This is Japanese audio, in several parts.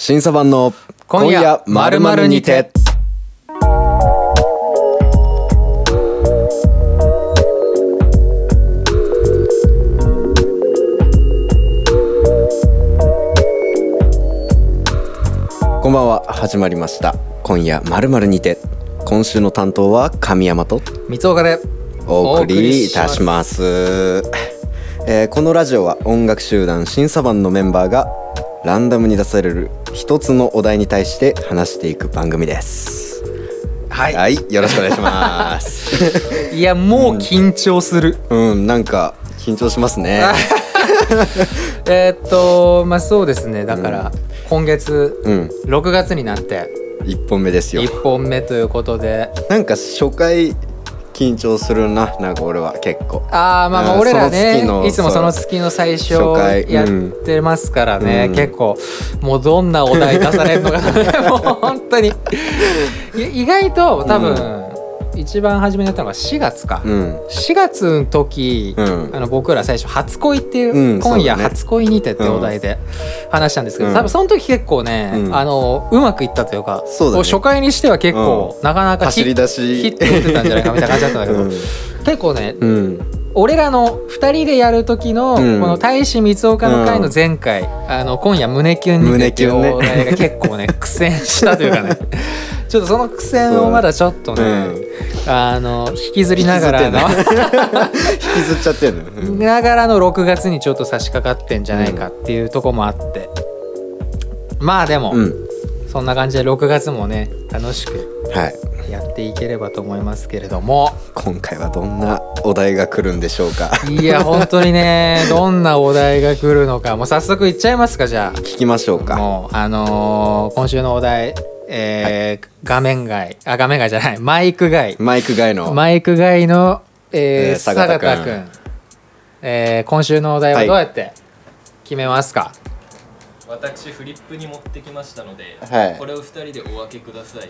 審査版の今夜〇〇にて。こんばんは始まりました。今夜〇〇にて。今週の担当は神山と三岡でお送りいたします。えーこのラジオは音楽集団審査版のメンバーがランダムに出される一つのお題に対して話していく番組です。はい、はいよろしくお願いします。い、やもう緊張する、うん。なんか緊張しますね。えーっとまあそうですね。だから今月うん。6月になって一本目ですよ。1本目ということで。なんか初回緊張するな。なんか俺は結構。ああまあまあうん俺らねのいつもその月の最初やってますからね、うん。結構もうどんなお題出されるのか もう本当に。い意外と多分、一番初めにやったのが4月か、うん。4月の時、うん。あの僕ら最初「初恋」っていう、うん今夜初恋にてってお題で話したんですけど、うん。多分その時結構ね、うん。あのうまくいったというかそうだね。こ初回にしては結構、なかなかヒ走り出し。ヒット打ってたんじゃないかみたいな感じだったんだけど、うん。結構ねうん。俺らの2人でやる時の、うん。この大使三岡の会の前回、あの今夜胸キュンにてっていう胸キュンねお題が結構ね苦戦したというかねちょっとその苦戦をまだちょっとね、あの引きずりながらの？引きずっちゃってんの？ようん。ながらの6月にちょっと差し掛かってんじゃないかっていうとこもあって。まあでも、うん。そんな感じで6月もね楽しくはい。やっていければと思いますけれども。今回はどんなお題が来るんでしょうか？いや本当にね どんなお題が来るのか。もう早速いっちゃいますかじゃあ。聞きましょうか。もうあのー今週のお題えー画面外。あ画面外じゃない。マイク外。マイク外の。マイク外の、えーえー坂田君。坂田君、えー今週のお題はどうやって決めますか、私フリップに持ってきましたので、はい。これを二人でお分けください。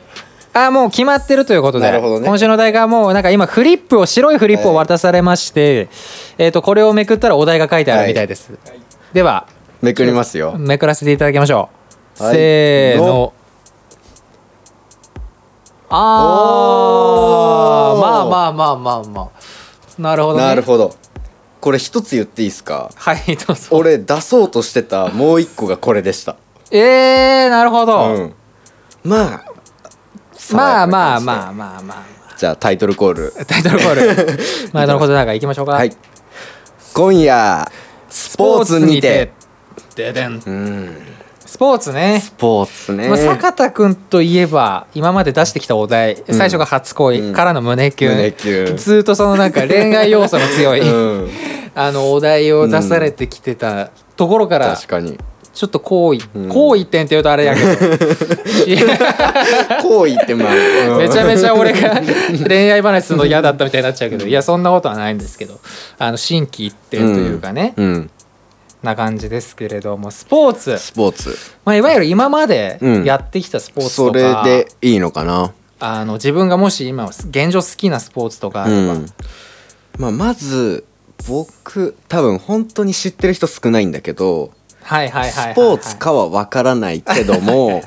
あもう決まってるということで。ね。今週のお題がもうなんか今フリップを白いフリップを渡されまして、えー、とこれをめくったらお題が書いてあるみたいです、ではめくりますよ。めくらせていただきましょう、はい。せーのあー。おー。まあまあまあまあまあ。なるほどね。なるほど。これ一つ言っていいですか？はいどうぞ。俺出そうとしてたもう一個がこれでした。えー、なるほど、うん。まあまあまああまあまあ。まじゃあタイトルコール。あタイトルコール。前田のことなんかいきましょうか。はい。今夜スポーツにて。ででん。うんスポーツね。スポーツね。まあ、坂田君といえば今まで出してきたお題、最初が初恋、うんからの胸キュン。胸キュン。ずーっとそのなんか恋愛要素の強い、うん。あのお題を出されてきてたところから、確かに。ちょっと好意うん。好意点って言うとあれやけど。行為ってまあ、うん。めちゃめちゃ俺が 恋愛話するの嫌だったみたいになっちゃうけどいやそんなことはないんですけどあの心機一転というかね、うんな感じですけれどもスポーツ、スポーツ。まあ、いわゆる今までうん。やってきたスポーツそとか、れでいいのかな？あの自分がもし今現状好きなスポーツとかあうれば、ん。まあまず僕多分本当に知ってる人少ないんだけどスポーツかは分からないけども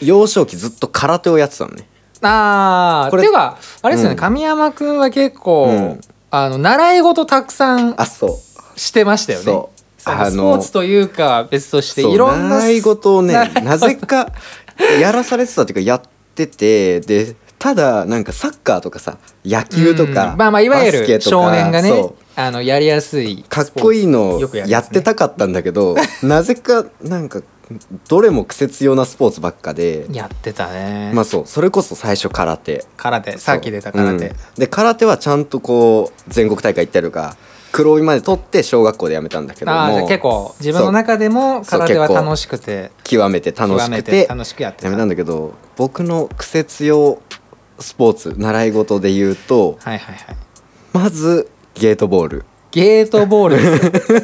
幼少期ずっと空手をやってたのね。ああこれていうかあれですよね、うん。神山君は結構、うん。あの習い事たくさんしてましたよねあのスポーツというかは別としていろんな習い事をね なぜかやらされてたっていうかやっててでただなんかサッカーとかさ野球とか、うん。まあまあいわゆる少年がねあのやりやすいかっこいいのやってたかったんだけどなぜかなんかどれも苦節用なスポーツばっかでやってたね、まあそうそれこそ最初空手。空手さっき出た空手、う。ん。で空手はちゃんとこう全国大会行ったりとか黒帯まで取って小学校でやめたんだけども。ああじゃあ結構自分の中でも空手は楽しくて。極めて楽しくて楽しくやってた。やめたんだけど僕の苦節用スポーツ習い事で言うとはいはいはい。まずゲートボール。ゲートボールですよ。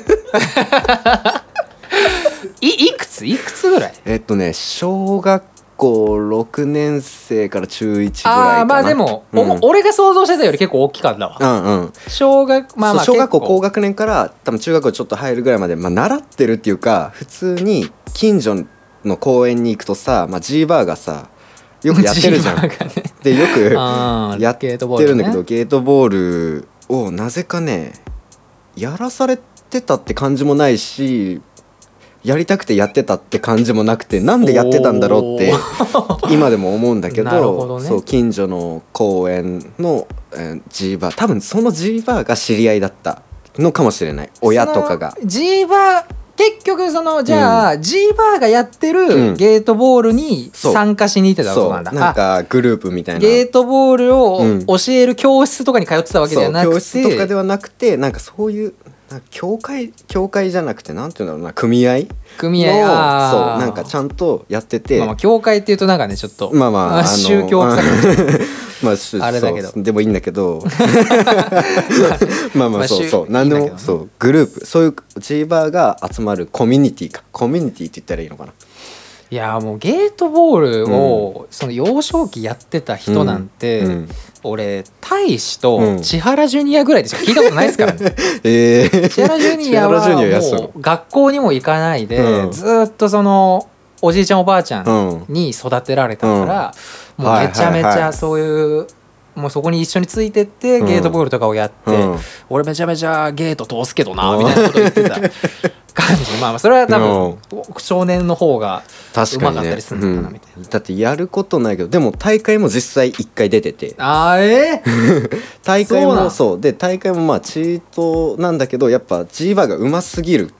いいくつ？いくつぐらい？えっとね小学校6年生から中1ぐらいかな。ああまあでも、おもうん俺が想像してたより結構大きかったわ。うんうん。小学まあまあ小学校高学年から多分中学校ちょっと入るぐらいまで、まあ、習ってるっていうか普通に近所の公園に行くとさ、まあ、G バーがさよくやってるじゃん。ね。でよくやってるんだけどゲートボールをなぜかねやらされてたって感じもないしやりたくてやってたって感じもなくてなんでやってたんだろうって 今でも思うんだけどね。そう近所の公園の、えー G バー多分その G バーが知り合いだったのかもしれない。親とかが。G バー結局そのじゃあ、G バーがやってうん。るゲートボールに参加しに行ってたことそうなんだ、なんかグループみたいな。あゲートボールをうん。教える教室とかに通ってたわけではなくて、そう教室とかではなくてなんかそういう教会教会じゃなくてなんていうんだろうな組合？組合？のそうなんかちゃんとやってて、まあ、まあ教会っていうとなんかねちょっとまあまああの宗教 臭いまあしあれだけど。でもいいんだけど。まあままああそうそう。宗何でもそうグループ。そういうチーバーが集まるコミュニティか。コミュニティって言ったらいいのかないやもうゲートボールを、その幼少期やってた人なんて、うん。俺大使とうん。千原ジュニアぐらいでしか聞いたことないですからね。ええ千原ジュニアはもう学校にも行かないで、うん。ずーっとそのおじいちゃんおばあちゃうん。んに育てられたから、うん。もうめちゃめちゃそういう、もうそこに一緒についてってうん。ゲートボールとかをやって、うん。俺めちゃめちゃゲート通すけどなうん。みたいなこと言ってた 感じ。まあまあそれは多分少年の方がうまかったりするのかなみたいうん。だってやることないけどでも大会も実際1回出てて。あーえー？大会もそうで大会もまあチートなんだけどやっぱ G バーがうますぎるっ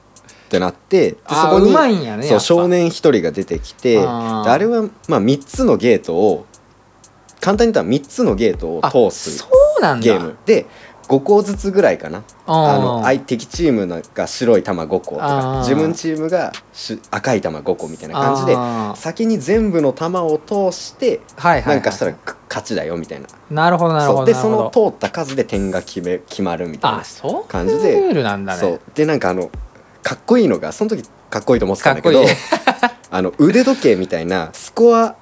てなってであーうまいんやねそう少年一人が出てきてあれはまあ3つのゲートを簡単に言ったら3つのゲートをあ通すそうなんだ。ゲーム。で5個ずつぐらいかな。あの相敵チームのが白い球5個とか自分チームがし赤い球5個みたいな感じで先に全部の球を通してはいはいはい。なんかしたらか勝ちだよみたいな。なるほどなるほそう。でその通った数で点が決め決まるみたいなあそう感じで。いうルールなんだね。そう。でなんかあのかっこいいのがその時かっこいいと思ってたんだけど あの腕時計みたいなスコアス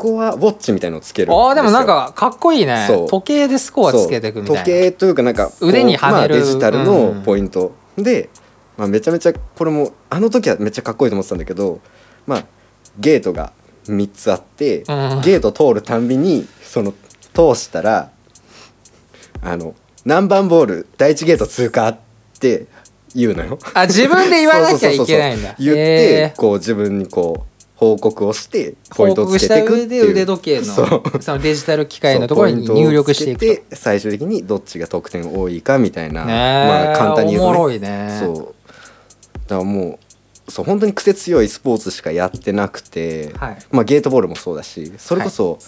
コアウォッチみたいのをつけるんあーでもなんかかっこいいね。そう。時計でスコアつけていくみたいな。時計というかなんか腕にはめる。まあ、デジタルうのん。ポイント、で、まあ、めちゃめちゃこれもあの時はめっちゃかっこいいと思ってたんだけどまあゲートが3つあって、うん。ゲート通るたんびにその通したらあの何番ボール第一ゲート通過って言うのよ。あ自分で言わなきゃいけないんだ。言って、こう自分にこう報告をしてポイントをつけていくっていう。腕時計のそのデジタル機械のところに入力していく最終的にどっちが得点多いかみたいな、まあ簡単に言うと、ね、ね。そう。だからもうそう本当に癖強いスポーツしかやってなくて、はい。まあ、ゲートボールもそうだしそれこそ、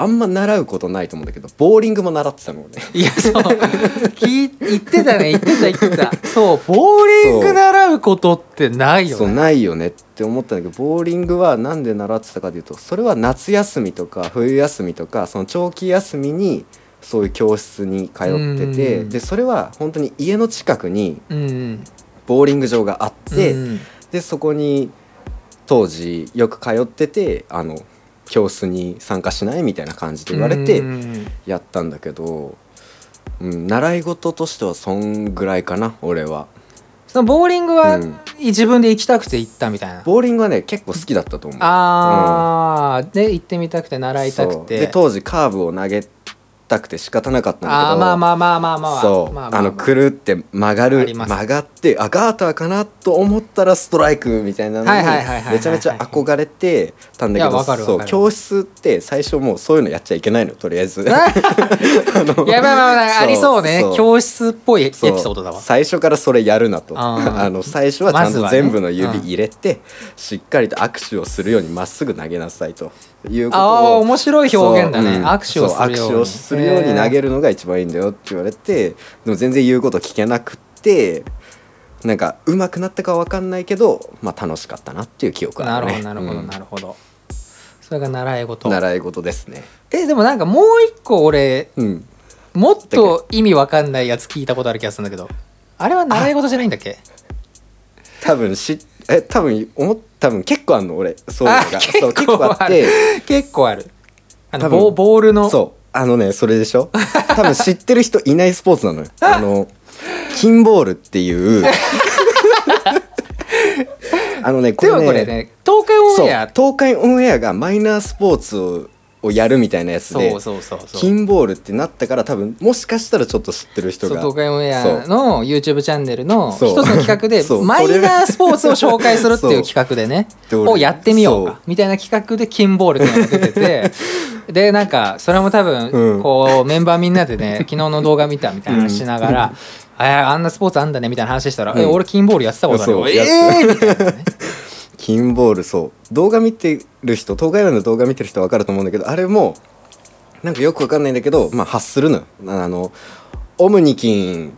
あんま習うことないと思うんだけどボーリングも習ってたのね。いやそう。聞い言ってたね。言ってた言ってた。そうボーリング習うことってないよそうねないよねって思ったんだけどボーリングはなんで習ってたかというとそれは夏休みとか冬休みとかその長期休みにそういう教室に通っててうん。でそれは本当に家の近くにうんボーリング場があって、うん。でそこに当時よく通っててあの教室に参加しないみたいな感じで言われてうん。やったんだけど、うん、習い事としてはそんぐらいかな俺は。そのボーリングはうん。自分で行きたくて行ったみたいな、ボーリングはね結構好きだったと思う。あー。で行ってみたくて習いたくて。で当時カーブを投げたくて仕方なかったんだけどあーまあまあまあまあまあそう、まあまああ。のくるって曲がる曲がってあガーターかなと思ったらストライクみたいなのにはいはいはいはいはいめちゃめちゃ憧れてたんだけどそう教室って最初もうそういうのやっちゃいけないのとりあえず。いやまあまあまありそうね。教室っぽいエピソードだわ。最初からそれやるなと。あ の最初はちゃんと全部の指入れて、しっかりと握手をするようにまっすぐ投げなさいということを。ああ面白い表現だね、握手をするように。そう握手をするように投げるのが一番いいんだよって言われてでも全然言うこと聞けなくってなんか上手くなったかは分かんないけど、まあ、楽しかったなっていう記憶なあるね。るほどなるほどうん。なるほど、それが習い事。習い事ですね。えでもなんかもう一個俺うん。もっと意味わかんないやつ聞いたことある気がするんだけど。あれは習い事じゃないんだっけ？多分しえ多分思っ多分結構あんの俺。そういうのが。あそう結構あって。結構ある。あのボーボールの。そうあのねそれでしょ？多分知ってる人いないスポーツなのよ。あのキンボールっていう。あのねこれね東海オンエア。東海オンエアがマイナースポーツををやるみたいなやつでそうそうそうそう。キンボールってなったから多分もしかしたらちょっと知ってる人が。東海オンエアの YouTube チャンネルの一つの企画で マイナースポーツを紹介するっていう企画でねをやってみようかみたいな企画でキンボールっていうのが出てて でなんかそれも多うん。分こうメンバーみんなでね昨日の動画見たみたいな話しながら「ああんなスポーツあんだね」みたいな話したら「うん。え俺キンボールやってたことあるよ」えーみたいなねキンボールそう。動画見てる人東海オンの動画見てる人は分かると思うんだけどあれもなんかよく分かんないんだけどまあ発するのよ。あのオムニキン。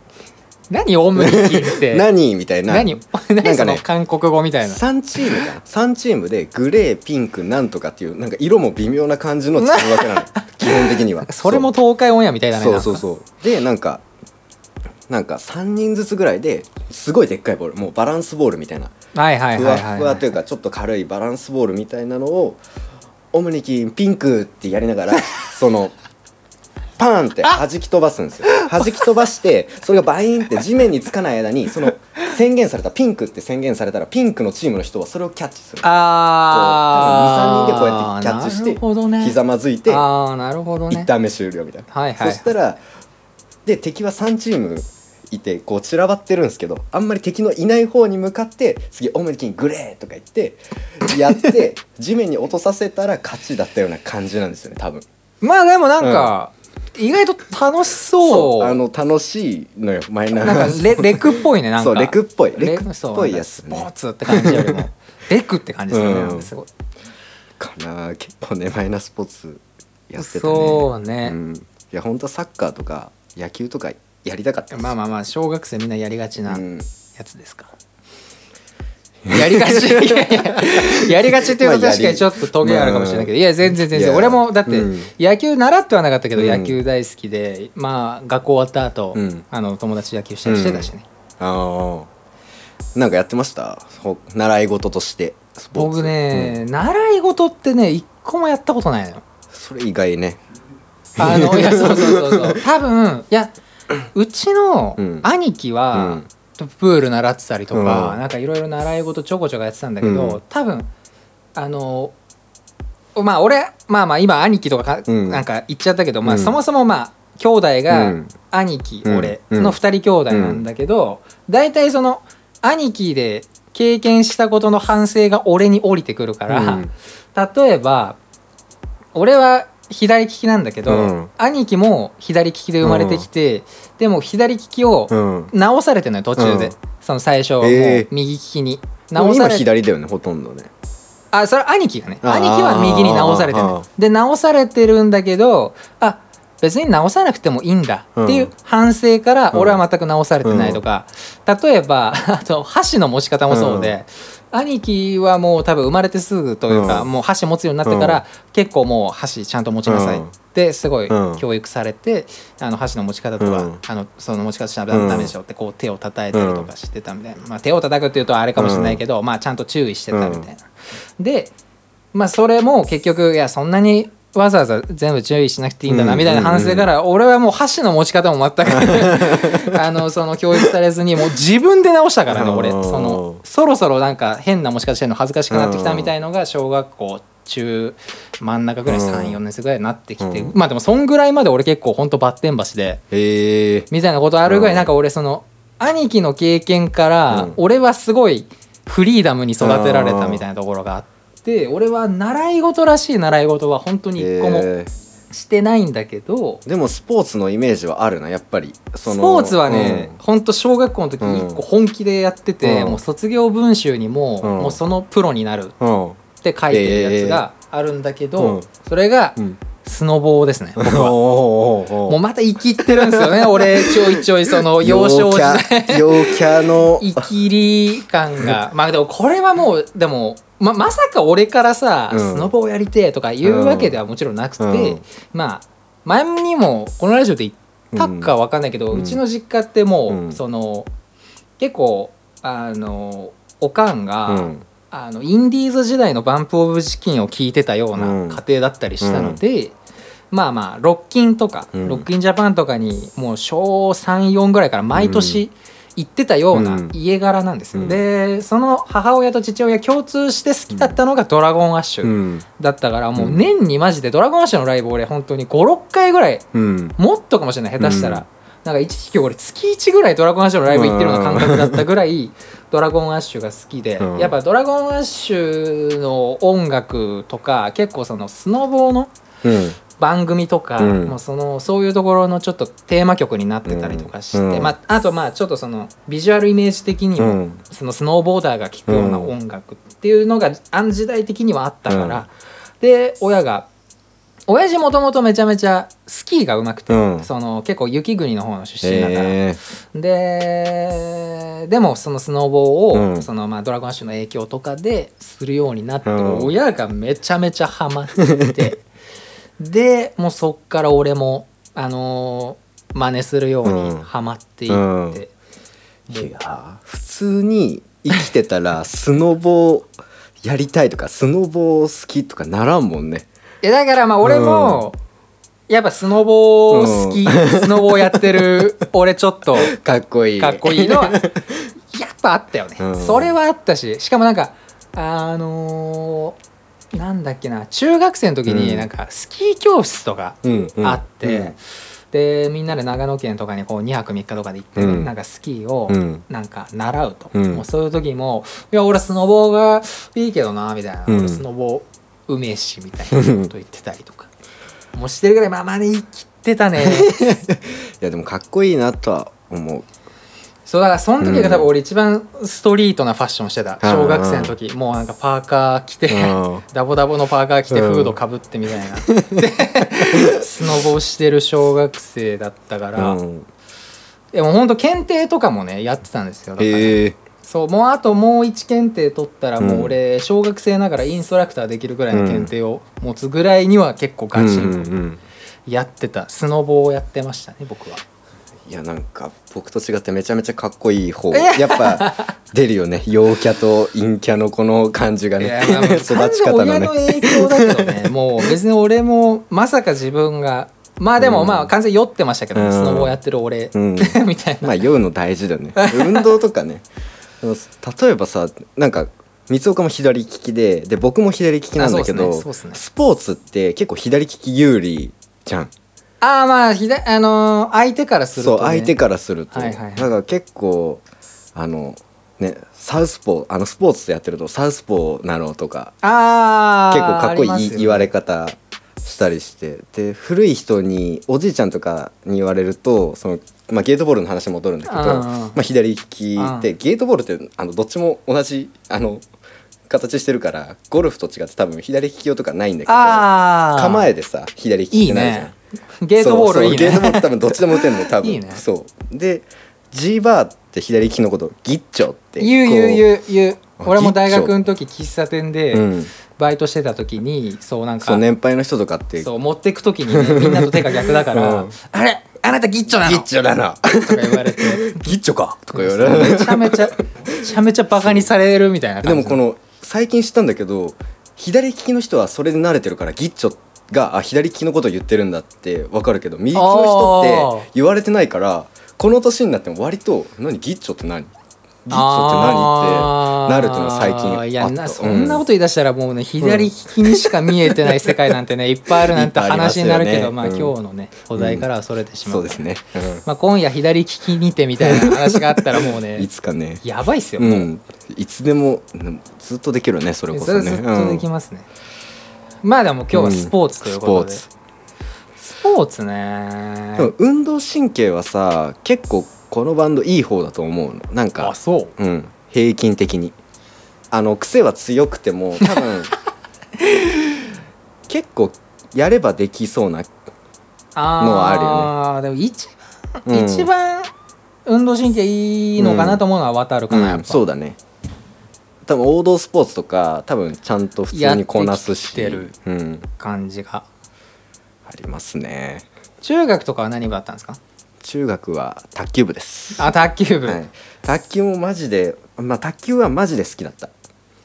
何？オムニキンって？何みたいな。何？何？そなんかねの韓国語みたいな。3チームかな？3チームでグレーピンクなんとかっていうなんか色も微妙な感じのチーム分けなの 基本的には。それも東海オンエアみたいだねそう。そうそうでなんかなんか3人ずつぐらいですごいでっかいボール。もうバランスボールみたいなはいはいふわふわというかちょっと軽いバランスボールみたいなのをオムニキンピンクってやりながら そのパーンって弾き飛ばすんですよ。弾き飛ばしてそれがバインって地面につかない間にその宣言されたピンクって宣言されたらピンクのチームの人はそれをキャッチする。あこう多分23人でこうやってキャッチしてひざまずいてああなるほどね。一旦目終了みたいな、はいはい。そしたらで敵は3チームいてこう散らばってるんですけどあんまり敵のいない方に向かって次オムニキングレーとか言ってやって 地面に落とさせたら勝ちだったような感じなんですよね多分。まあでもなんか、意外と楽しそう。あの楽しいのよマイナーな。んかレレクっぽいねなんか。そうレクっぽいレレクっぽいやつね。スポーツって感じよりもレクって感じですよね、うん。すごい。かな結構ねマイナースポーツやってたね。そうね。ん、いや本当はサッカーとか野球とかやりたかったです。まあまあまあ小学生みんなやりがちなうん。やつですか、やりがち。いやいややりがちっていうとまあやり。確かにちょっとトゲあるかもしれないけど、いや全然全いや。然俺もだってうん。野球習ってはなかったけどうん。野球大好きで、まあ学校終わった後、うん。あの友達野球したりしてたしね、ああ。なんかやってました？ほ習い事としてスポーツ。僕ね、習い事ってね一個もやったことないのよ。うんそれ意外ね。あのいやそうそうそうそう。多分いやうちのうん。兄貴は、うん。プール習ってたりとか、うん。なんかいろいろ習い事ちょこちょこやってたんだけど、うん。多分あのまあ俺まあまあ今兄貴とかか、うん。なんか言っちゃったけど、まあうん。そもそもまあ兄弟うがん。兄貴、うん。俺、の2人兄弟なんだけど、大体その兄貴で経験したことの反省が俺に降りてくるから、うん。例えば俺は左利きなんだけど、うん。兄貴も左利きで生まれてきて、でも左利きをうん。直されてるのよ途中で、うん。その最初えー。右利きに。直されて左だよねほとんどね。あそれ兄貴がね。兄貴は右に直されてる。で直されてるんだけどあ別に直さなくてもいいんだっていう反省からうん。俺は全く直されてないとか、例えば あと箸の持ち方もそうで、兄貴はもう多分生まれてすぐというか、うん。もう箸持つようになってから、結構もう箸ちゃんと持ちなさい。ってすごいうん。教育されて、あの箸の持ち方とか、うん。あのその持ち方しちゃダメでしょってこう手を叩いたりとかしてたみたいな、まあ、手を叩くっていうとあれかもしれないけど、まあちゃんと注意してたみたいな。でまあそれも結局いやそんなにわざわざ全部注意しなくていいんだなうんみたいな反省から俺はもう箸の持ち方も全く あのその教育されずにもう自分で直したからね俺うんそのそろそろなんか変な持ち方してるの恥ずかしくなってきたみたいのが小学校中真ん中ぐらいうん。34年生ぐらいになってきてうん。まあでもそんぐらいまで俺結構ほんとバッテン橋でみたいなことあるぐらいうんなんか俺その兄貴の経験からうん。俺はすごいフリーダムに育てられたみたいなところがあって俺は習い事らしい習い事は本当に一個もへしてないんだけどーでもスポーツのイメージはあるなやっぱり。そのスポーツはね本当小学校の時に一個本気でやっててうん。もう卒業文集にもうん。もうそのプロになるうん。って書いてるやつがあるんだけうどんそれがうん。スノボーですね もうまた生きってるんですよね 俺ちょいちょいその幼少時代。陽キャの。生きり感が。まあでもこれはもうでもままさか俺からさ、うん。スノボをやりてえとか言うわけではもちろんなくて、うん。まあ前にもこのラジオで言ったかわかんないけど、ううんちの実家ってもう、うん。その結構あのおかんが、うん。あのインディーズ時代のバンプ・オブ・チキンを聞いてたよううん。な家庭だったりしたので、まあまあロッキンとか、うん。ロッキンジャパンとかにもう小34ぐらいから毎年行ってたようなうん。家柄なんですよ、うん。でその母親と父親共通して好きだったのが「ドラゴンアッシュ」うん。だったからもう年にマジで「ドラゴンアッシュ」のライブ俺本当に56回ぐらいうん。もっとかもしれない。下手したら、うん。なんか一時期俺月1ぐらいドラゴンアッシュのライブ行ってるような感覚だったぐらいドラゴンアッシュが好きで、うん。やっぱドラゴンアッシュの音楽とか結構そのスノボーのうん番組とか、うん。もうそのそういうところのちょっとテーマ曲になってたりとかして、うん。まあ、あとまあちょっとそのビジュアルイメージ的にも、うん。そのスノーボーダーが聴くような音楽っていうのがあん時代的にはあったから、で親が親父もともとめちゃめちゃスキーが上手くて、うん。その結構雪国の方の出身だから、えででもそのスノボーを、うん。そのまあドラゴンアッシュの影響とかでするようになって、うん。親がめちゃめちゃハマって でもうそっから俺もあのー真似するよううん。にハマっていって、ーいや普通に生きてたら スノボやりたいとかスノボ好きとかならんもんね。いやだからまあ俺も、やっぱスノボー好き、スノボーやってる 俺ちょっとかっこいい。かっこいいのは やっぱあったよね、うん。それはあったししかもなんかあのーなんだっけな中学生の時にうん。なんかスキー教室とかあって、うん。でみんなで長野県とかにこう2泊3日とかで行って、うん。なんかスキーをうん。なんか習うと、うん。もうそういう時も「いや俺スノボーがいいけどな」みたいな「うん。俺スノボうめえし」みたいなこと言ってたりとか。もうしてるぐらいまあまあね生きてたね。いやでもかっこいいなとは思うそうだからその時が多分俺一番ストリートなファッションしてた。うん。小学生の時。もうなんかパーカー着てうん。ダボダボのパーカー着てうんフードかぶってみたいな。で スノボしてる小学生だったから、うん。でもほんと検定とかもねやってたんですよ。だからへえ。そうもうあともう1検定取ったらうん。もう俺小学生ながらインストラクターできるぐらいの検定を持つぐらいには結構ガチやってた。スノボをやってましたね僕はいやなんか僕と違ってめちゃめちゃかっこいい方えや。っぱ出るよね。陽キャと陰キャのこの感じがね。育ち方のね。影響だけどね。もう別に俺もまさか自分がまあでもうん。まあ完全に酔ってましたけど、うん。スノボやってる俺、うん。みたいな、まあ酔うの大事だよね。運動とかね。例えばさなんか三岡も左利きでで僕も左利きなんだけあど、ね。ね。スポーツって結構左利き有利じゃんああまあ左あのー相手からすると、ね、そう相手からすると、はいはいはい。だから結構あのねサウスポーあのスポーツでやってるとサウスポーなのとかああ結構かっこいい言われ方したりしてで古い人におじいちゃんとかに言われるとその、まあ、ゲートボールの話戻るんだけど、うんうんまあ、左利きでゲートボールってあのどっちも同じあの形してるからゴルフと違って多分左利き用とかないんだけどああ構えでさ左利きいいってなるじゃん。ねゲートボールいいね。ゲートボール多分どっちでも打てんの多分。いいね。そう。で G バーって左利きのことギッチョって言う。言うう言う言う。あ俺も大学の時喫茶店でうん。バイトしてた時にそうなんか年配の人とかって。そう持ってく時にね みんなと手が逆だからうん「あれあなたギッチョなの!」ギッチョだなとか言われて。ギッチョか？とか言われる。めちゃめちゃめちゃめちゃバカにされるみたいなでもこの最近知ったんだけど左利きの人はそれで慣れてるからギッチョがあ左利きのことを言ってるんだってわかるけど右利きの人って言われてないからこの年になっても割と「何ギッチョって何？ギッチョって何?」ってなるっていうのは最近あいやなそんなこと言い出したらもうね左利きにしか見えてない世界なんてね いっぱいあるなんて話になるけどまあうん今日のねお題からはそれてしまそううですね、まあ今夜左利きにてみたいな話があったらもううん いねつかね。やばいっすよいつでもうんずっとできるねそれこそそねれずっとできますねまあでも今日はスポーツということで。ススポーツ。うんね。でも運動神経はさ結構このバンドいい方だと思うの。なんかあそう。うん。平均的に。あの癖は強くても多分 結構やればできそうなあのはあるよね。でも一番、うん。一番運動神経いいのかなと思うのは渡るかな、やっうんぱ。そうだね多分王道スポーツとか多分ちゃんと普通にこなすし。やってきてうん、感じが。ありますね。中学とかは何部だったんですか？中学は卓球部です。あ卓球部、はい、卓球もマジでまあ卓球はマジで好きだった。あ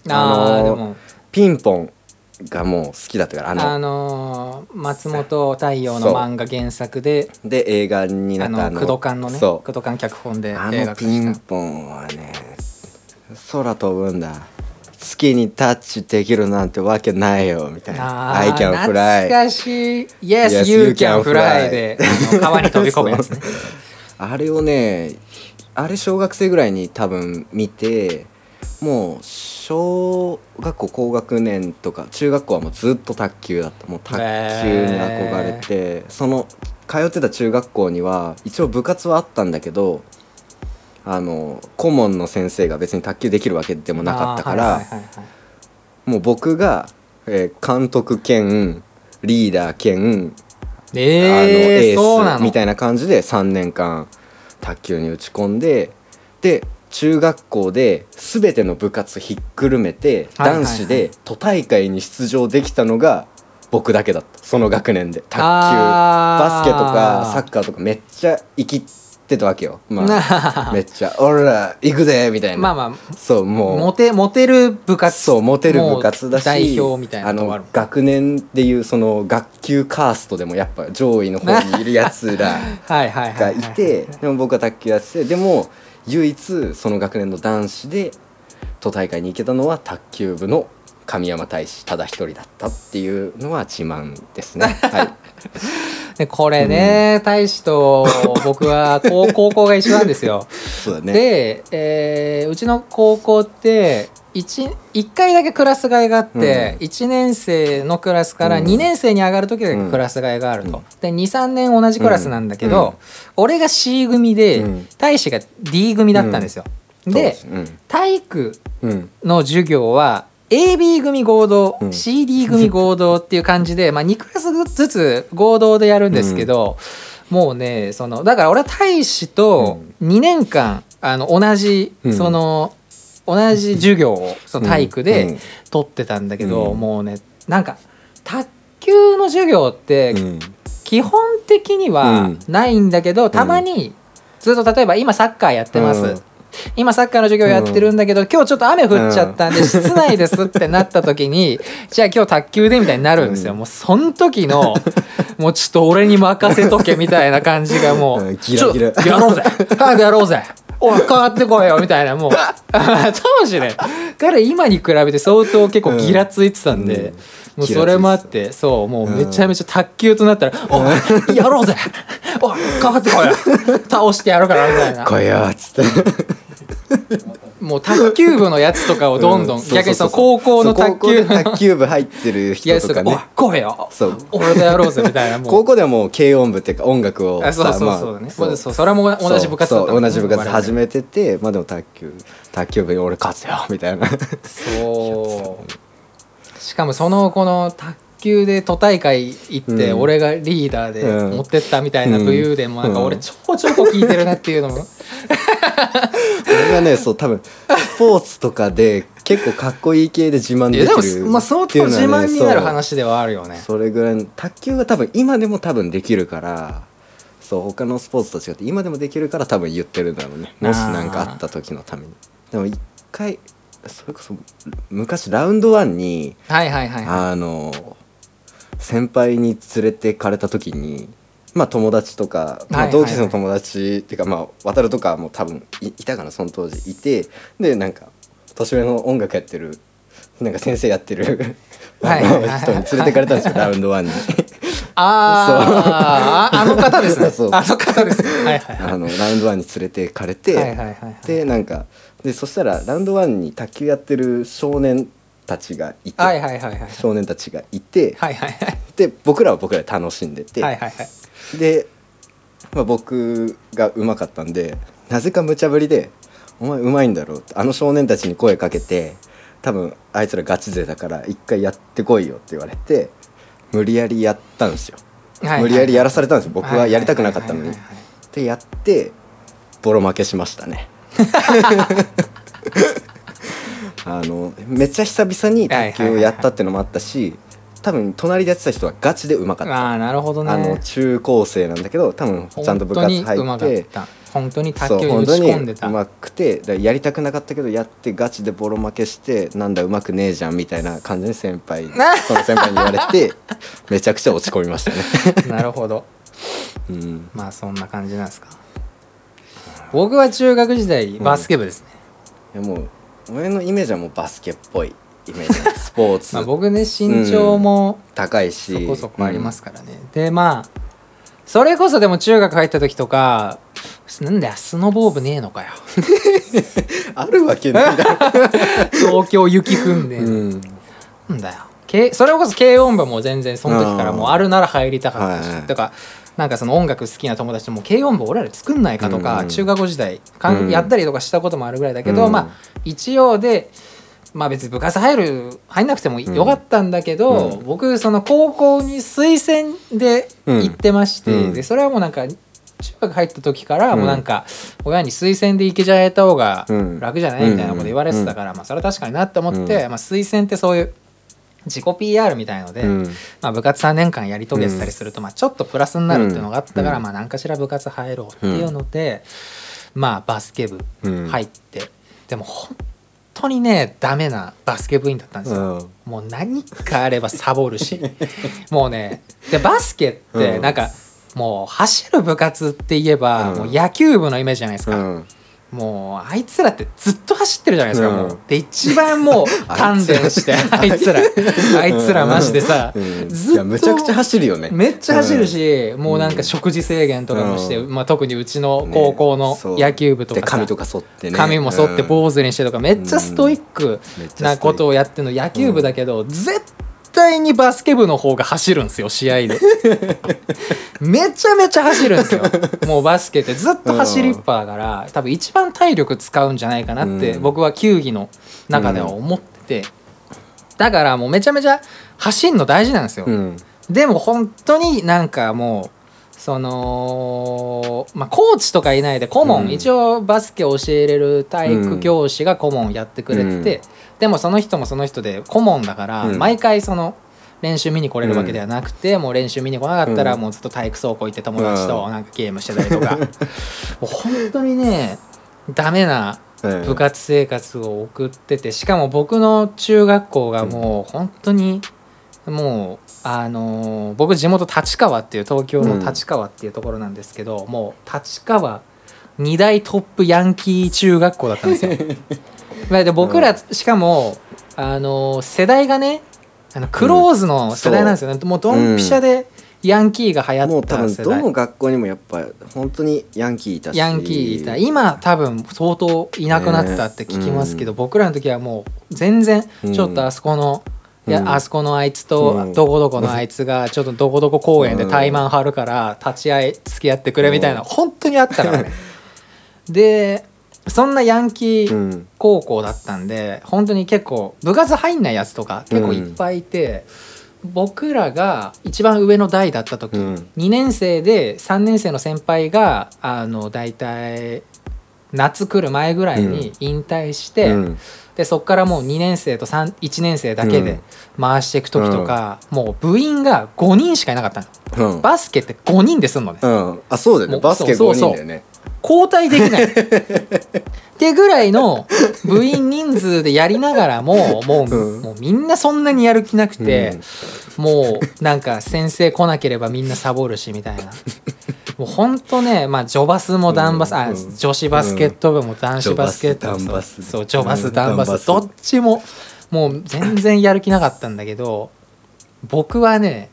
ーあのーでも。ピンポンがもう好きだったからあのあのー松本太陽の漫画原作でで映画になあったの工藤館のねそ工藤館脚本でうあ映画化のピンポンはね空飛ぶんだ。月にタッチできるなんてわけないよみたいな「あ I ー can 懐 fly かしい「Yes, Yes, you can fly で」川に飛び込むやつね」あれをねあれ小学生ぐらいに多分見てもう小学校高学年とか中学校はもうずっと卓球だった。もう卓球に憧れて、その通ってた中学校には一応部活はあったんだけどあの顧問の先生が別に卓球できるわけでもなかったから、はいはいはいはい。もう僕が、えー監督兼リーダー兼、あのえー、エそうなの？ースみたいな感じで3年間卓球に打ち込んでで中学校で全ての部活ひっくるめてはいはいはい。男子で都大会に出場できたのが僕だけだった。その学年で。卓球バスケとかサッカーとかめっちゃ生きてたわけよ、まあ、な めっちゃ「俺ら行くで」みたいな。まあまあそうもう。モテモテる部活。そうモテる部活だし代表みたいなあの学年でいうその学級カーストでもやっぱ上位の方にいるやつら はいはいはいがはい。いてでも僕は卓球やっててでも唯一その学年の男子で都大会に行けたのは卓球部の神山大志ただ一人だったっていうのは自慢ですね。はい、でこれね、大使と僕は高 高校が一緒なんですよ。そうだね。で、えーうちの高校って 1, 1回だけクラス替えがあって、1年生のクラスからうん。2年生に上がる時だけクラス替えがあると。で23年同じクラスなんだけど、うん。俺が C 組で、うん。大使が D 組だったんですよ。でうん。体育うん。の授業は AB 組合同、うん。CD 組合同っていう感じで、まあ、2クラスずつ合同でやるんですけど、もうねそのだから俺は大使と2年間あの同じ、うん。その同じ授業をその体育うん。で取ってたんだけど、うん。もうねなんか卓球の授業ってうん。基本的にはないんだけど、たまにずっと例えば今サッカーやってます、うん今サッカーの授業やってるんだけど、今日ちょっと雨降っちゃったんで、室内ですってなった時に じゃあ今日卓球でみたいになるんですよ、うん。もうその時のもうちょっと俺に任せとけみたいな感じがもう、うんギラギラ。やろうぜ。早くやろうぜ。おい変わってこいよみたいなもう。当時ね。彼今に比べて相当結構ギラついてたんで、うん。もうそれもあってそうもうめちゃめちゃ卓球となったら「おいやろうぜ。おい変わってこいよ。倒してやるから」みたいな。来いよっつって。もう卓球部のやつとかをどんどん、う逆にその高校の卓球。卓球部入ってるや人とかつとか「おいね来いよ。そう。俺とやろうぜ」みたいな高校ではもう軽音部っていうか音楽を。あそうそうまあそうね、まあそうそれも同じ部活だ同じ部活始めめててまあでも卓球卓球部に俺勝つよみたいな。そう。しかもそのこの卓球で都大会行って、うん。俺がリーダーでうん。持ってったみたいな武勇伝もなんかうん。俺ちょこちょこ聞いてるなっていうのも、俺がねそう多分スポーツとかで結構かっこいい系で自慢できるでも、まあ、相ってい当自うのはね慢になる話ではあるよね。それぐらいの卓球が多分今でも多分できるからそう他のスポーツと違って今でもできるから多分言ってるんだろうね。もし何かあった時のために。でも一回それこそ昔ラウンドワンにはいはいはいはい。あの先輩に連れてかれた時にまあ友達とか、まあ、同級生の友達っていうかまあ渡るとかも多分いいたかなその当時いてでなんか年上の音楽やってるなんか先生やってるはい 人に連れてかれたんですよ ラウンドワンに。あーああの方ですね。そうあの方ですね。はいはいはい。あのラウンドワンに連れてかれて、はいはい。でなんかでそしたらラウンドワンに卓球やってる少年たちがいて、はいはいはいはい少年たちがいて、はいはいはい。で僕らは僕らで楽しんでて、はいはいはい。で、まあ、僕がうまかったんでなぜか無茶ぶりで「お前うまいんだろ」ってあの少年たちに声かけて多分あいつらガチ勢だから一回やってこいよって言われて無理やりやったんですよ。はいはい無理やりやらされたんですよ。僕はやりたくなかったのに。はいはいはいはい。でやってボロ負けしましたね。あのめっちゃ久々に卓球をやったってのもあったし多分隣でやってた人はガチでうまかった。ああなるほどね。あの中高生なんだけど多分ちゃんと部活入っってた。本当に卓球に打ち込んでた。うまくてやりたくなかったけどやってガチでボロ負けしてなんだうまくねえじゃんみたいな感じに先輩 その先輩に言われてめちゃくちゃ落ち込みましたね。なるほど。うん。まあそんな感じなんですか。僕は中学時代バスケ部ですね、いやもう俺のイメージはもうバスケっぽいイメージ。スポーツ。まあ、僕ね身長も高いし。そこそこありますからね、でまあそれこそでも中学入った時とかなんだよスノボー部ねえのかよ。う んあるわけないだ 東京雪踏んで、うん。なんだよ。けそれこそ軽音部も全然その時からもうあるなら入りたかったし、だからなんかその音楽好きな友達とも軽音部俺らで作んないかとか、うん中学校時代かんうん。やったりとかしたこともあるぐらいだけど、うん。まあ一応でまあ別に部活入る入んなくてもよかったんだけど、うん。僕その高校に推薦で行ってまして、うん。でそれはもうなんか中学入った時からうん。もうなんか親に推薦で行けちゃえた方がうん。楽じゃない？みたいなこと言われてたから、まあそれは確かになって思って、うん。まあ推薦ってそういう自己 PR みたいので、うん。まあ、部活3年間やり遂げてたりすると、まあ、ちょっとプラスになるっていうのがあったから、うん。まあ何かしら部活入ろうっていうので、まあバスケ部うん。入って、でも本当にねダメなバスケ部員だったんですよ。うん。もう何かあればサボるし。もうねでバスケってうん。なんか、もう走る部活って言えば、うん。もう野球部のイメージじゃないですか、うんもうあいつらってずっと走ってるじゃないですか、うん。もう。で一番もう 鍛錬してあいつら。あいつら。マジでさ、うん。ずっといやむちゃくちゃ走るよね。めっちゃ走るし、もうなんか食事制限とかもして、うまあ、特にうちの高校の野球部とかさ、で髪とか剃ってね。髪も剃ってー坊主にしてとかめっちゃストイックなことをやってるの野球部だけど、絶対にバスケ部の方が走るんですよ試合で。めちゃめちゃ走るんですよ。もうバスケってずっと走りっぱだから多分一番体力使うんじゃないかなってうん。僕は球技の中では思ってて。だからもうめちゃめちゃ走るの大事なんですよ、うん。でも本当になんかもうそのまあコーチとかいないで顧問、うん。一応バスケ教えれる体育教師が顧問やってくれてて、うんでもその人もその人で顧問だから、うん。毎回その練習見に来れるわけではなくて、もう練習見に来なかったらうん。もうずっと体育倉庫行って友達とうん。なんかゲームしてたりとか、もう本当にねダメなうん部活生活を送っててしかも僕の中学校がもう本当にもうあのー僕地元立川っていう東京の立川っていうところなんですけど、もう立川二大トップヤンキー中学校だったんですよ。まあで僕らしかもあのー世代がねあのクローズの世代なんですよね、もうドンピシャでヤンキーが流行っもう多分た世代、どの学校にもやっぱ本当にヤンキーいたし。ヤンキーいた。今多分相当いなくなったって聞きますけど、ね僕らの時はもう全然うん。ちょっとあそこの、いやうんあそこのあいつうとん。どこどこのあいつがちょっとどこどこ公園で怠慢張るから立ち会い付き合ってくれみたいなうん。本当にあったからね。でそんなヤンキーうん。高校だったんで本当に結構部活入んないやつとか結構いっぱいいて、僕らが一番上の代だった時、うん。2年生で3年生の先輩があの大体夏来る前ぐらいに引退して、うん。でそこからもう2年生と3 1年生だけで回していく時とか、もう部員が5人しかいなかったの。うん。バスケって5人ですんのね。うん。あそうだよね。バスケ5そうそう。人だよね交代できない。ってぐらいの部員人数でやりながらも もう,、うん。もうみんなそんなにやる気なくて、もうなんか先生来なければみんなサボるしみたいな。もうほんとねまあ女バスも男バス、あうん。女子バスケット部も男子バスケット部もそう。女バス男バ男バスス。どっちももう全然やる気なかったんだけど僕はね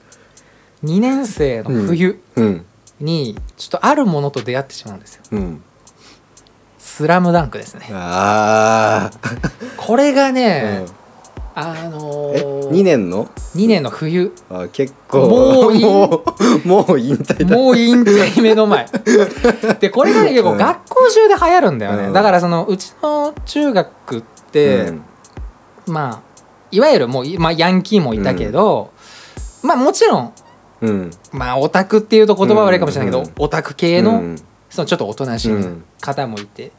2年生の冬。うんにちょっとあるものと出会ってしまうんですよ。うん「スラムダンクですね。あ これがあ、ねうん、あのえー、2年の？2年の冬。あ結構。もういい。も うもう引退だ。もう引退目の前。でこれがね結構うん。学校中で流行るんだよね、うん。だからそのうちの中学って、うん。まあいわゆるもう、まあ、ヤンキーもいたけど、まあもちろんうん。まあオタクっていうと言葉は悪いかもしれないけど、うんオタク系の,、うん。そのちょっとおとなしいうん方もいて、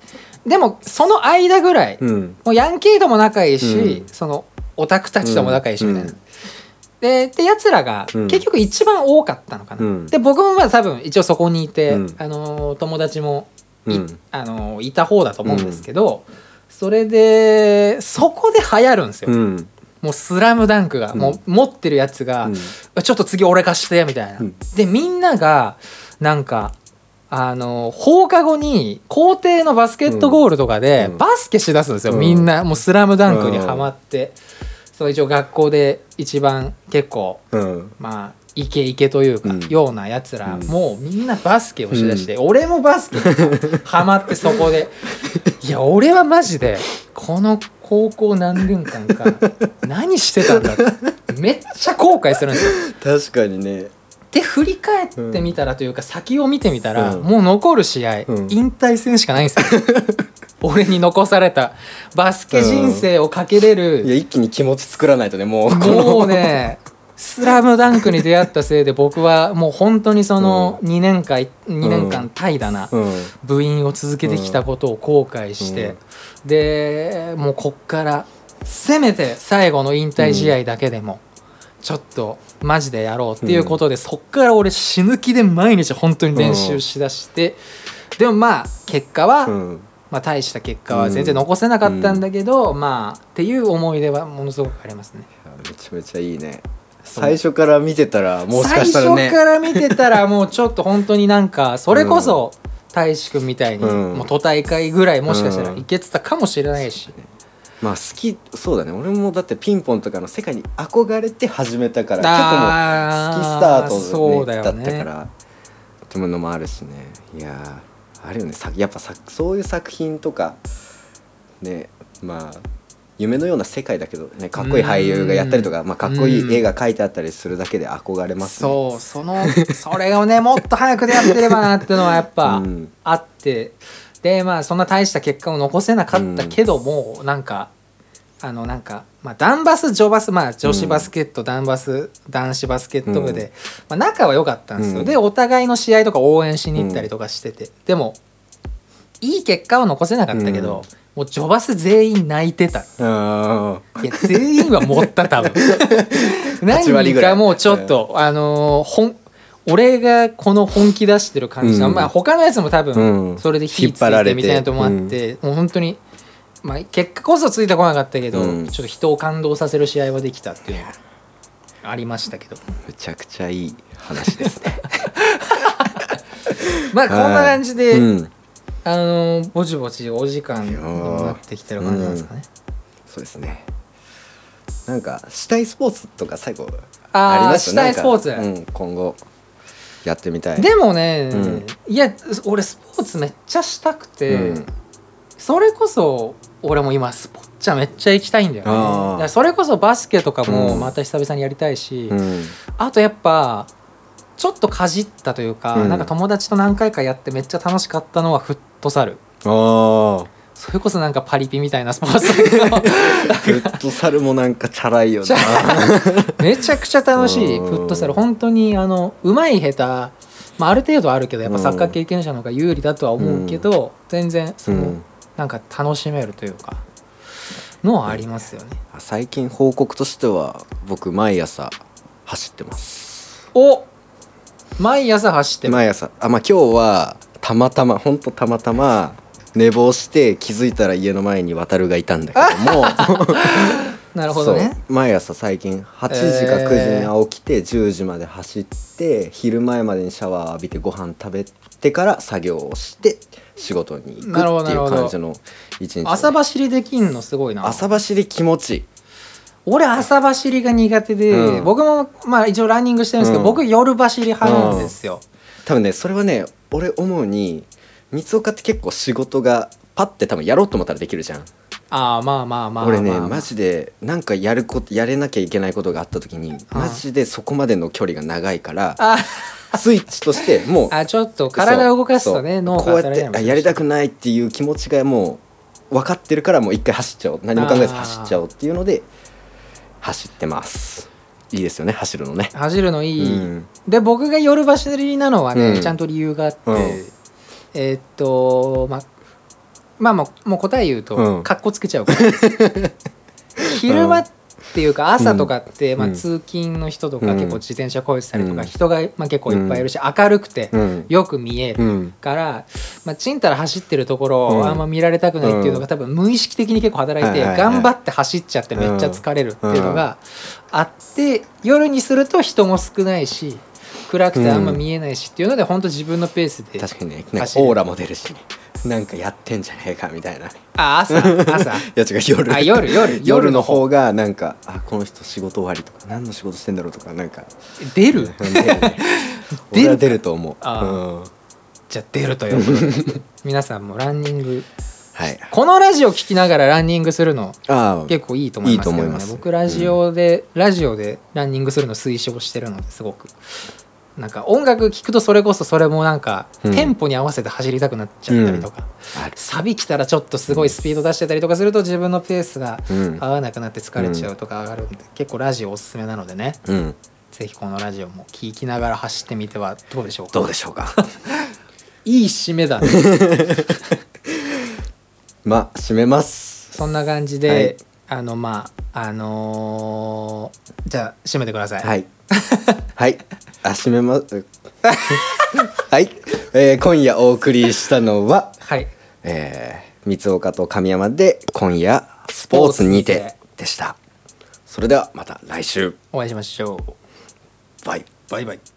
でもその間ぐらい、うん。もうヤンキーとも仲いいし、うん。そのオタクたちとも仲いいしみたいな。うん。ででやつらがうん。結局一番多かったのかな。うん。で僕もまあ多分一応そこにいて、うん。あのー友達もい,、うん。あのいた方だと思うんですけど、それでそこで流行るんですよ、うんもう「スラムダンクが、もう持ってるやつが、ちょっと次俺貸してみたいな、うん。でみんながなんかあの放課後に校庭のバスケットゴールとかでうん。バスケしだすんですよ、うん。みんな。もう「スラムダンクにハマって、そう一応学校で一番結構うん。まあイケイケというか、うん。ようなやつら、うん。もうみんなバスケをしだして、俺もバスケハマってそこで。いや俺はマジでこの高校何年間か 何してたんだってめっちゃ後悔するんですよ。確かにね。で振り返ってみたらというか、先を見てみたら、うん。もう残る試合、うん。引退戦しかないんですよ。俺に残されたバスケ人生をかけれる、いや一気に気持ち作らないとねもう。こものうね「スラムダンクに出会ったせいで 僕はもう本当にその2年間、2年間怠惰なうん。部員を続けてきたことを後悔して、でもうこっからせめて最後の引退試合だけでもちょっとマジでやろうっていうことで、そっから俺死ぬ気で毎日本当に練習しだして、でもまあ結果は、うん。まあ、大した結果は全然残せなかったんだけど、まあっていう思い出はものすごくありますね。めちゃめちゃいいね最初から見てたらもしかしたらね。最初から見てたらもうちょっと本当になんかそれこそ大志くんみたいにうん。もう都大会ぐらいもしかしたらいけてたかもしれないし、まあ好きそうだね。俺もだってピンポンとかの世界に憧れて始めたから結構もう好きスタート、ね、そうだよねったからっていうのもあるしね。いやーあるよね。さやっぱさそういう作品とかねまあ夢のような世界だけど、ね、かっこいい俳優がやったりとか、まあ、かっこいい絵が描いてあったりするだけで憧れますね。そうそのそれをねもっと早く出会ってればなっていうのはやっぱ うん。あって、でまあそんな大した結果を残せなかったけども、なんかあのなんか、まあ、ダンバス女バスまあ女子バスケット、ダンバス男子バスケット部で、まあ、仲は良かったんですよ、うん。でお互いの試合とか応援しに行ったりとかしてて、でもいい結果は残せなかったけど、もう女バス全員泣いてた。あいや全員は持った多分。何人かもうちょっと、あのーほん俺がこの本気出してる感じ、うん。まあ他のやつも多う分ん。それで火つ引っ張られていてみたいなとこもあって、もう本当にまあ結果こそついてこなかったけど、うん。ちょっと人を感動させる試合はできたっていうのがありましたけど。めちゃくちゃいい話ですね。まあこんな感じで、うん、あのーぼちぼちお時間にもなってきてる感じなんですかね。そうですね。なんかしたいスポーツとか最後あります？したいスポーツ。うん、今後やってみたい。でもね、うん。いや俺スポーツめっちゃしたくて、うん。それこそ俺も今スポッチャめっちゃ行きたいんだよね。それこそバスケとかもうん。また久々にやりたいし、うん、あとやっぱちょっとかじったというか、うん。なんか友達と何回かやってめっちゃ楽しかったのはフットサル。ああ、それこそなんかパリピみたいなスポーツだけど。フットサルもなんかチャラいよな。めちゃくちゃ楽しいうん。フットサル。本当にあの上手い下手。まあ、ある程度あるけどやっぱサッカー経験者の方が有利だとは思うけど、全然その、うん。なんか楽しめるというかのはありますよね。最近報告としては僕毎朝走ってます。お毎朝走ってる毎朝。あまあ今日はたまたま本当たまたま寝坊して気づいたら家の前に渡るがいたんだけども。なるほどね。毎朝最近8時か9時に起きて10時まで走って昼前までにシャワー浴びてご飯食べてから作業をして仕事に行くっていう感じの一日。朝走りできんのすごいな。朝走り気持ちいい俺朝走りが苦手で、うん。僕もまあ一応ランニングしてるんですけど、うん。僕夜走り派なんですよ、多分ねそれはね俺思うに三岡って結構仕事がパッて多分やろうと思ったらできるじゃん。ああまあまあまあまあ。俺ねマジでなんかやることやれなきゃいけないことがあった時にマジでそこまでの距離が長いからあスイッチとしてもうあちょっと体を動かすとね脳がこうやってあやりたくないっていう気持ちがもう分かってるからもう一回走っちゃおう。何も考えず走っちゃおうっていうので走ってます。いいですよね走るのね。走るのいい、うん。で僕が夜走りなのはね、うん。ちゃんと理由があって、うん。えーっとままあもうもう答え言うと、うん。かっこつけちゃうから。昼間っっていうか朝とかって、まあ、うん。通勤の人とかうん。結構自転車こいてたりとか、うん。人がまあ結構いっぱいいるし、明るくてうん。よく見えるうん。から、まあ、ちんたら走ってるところうん。をあんま見られたくないっていうのうん。が多分無意識的に結構働いて頑張って走っちゃってめっちゃ疲れるっていうのがあって夜にすると人も少ないし暗くてあんま見えないしっていうので本当自分のペースで確かにね。オーラも出るしね。なんかやってんじゃねえかみたいな。あ朝朝。いや違う夜。あ夜夜夜の方。がなんかあこの人仕事終わりとか何の仕事してんだろうとかなんか。出る？うん出る。ね出ると思う。あうん。じゃあ出るということ。で 皆さんもランニングはい。このラジオ聞きながらランニングするの結構いいと思いますけどね。いいと思います。僕ラジオで、ラジオでランニングするの推奨してるのですごくなんか音楽聴くとそれこそそれもなんか、うん。テンポに合わせて走りたくなっちゃったりとか、ある。サビ来たらちょっとすごいスピード出してたりとかすると自分のペースがうん。合わなくなって疲れちゃうとか上がるんで、結構ラジオおすすめなのでね。うん。ぜひこのラジオも聴きながら走ってみてはどうでしょうか。どうでしょうか。いい締めだね。まあ締めます。そんな感じで、はいあのまああのーじゃあ締めてください。はい。はい。あ締めます。はい、えー今夜お送りしたのははい。えー、三岡と神山で今夜スポーツにてでした。それではまた来週。お会いしましょう。バイ。バイバイ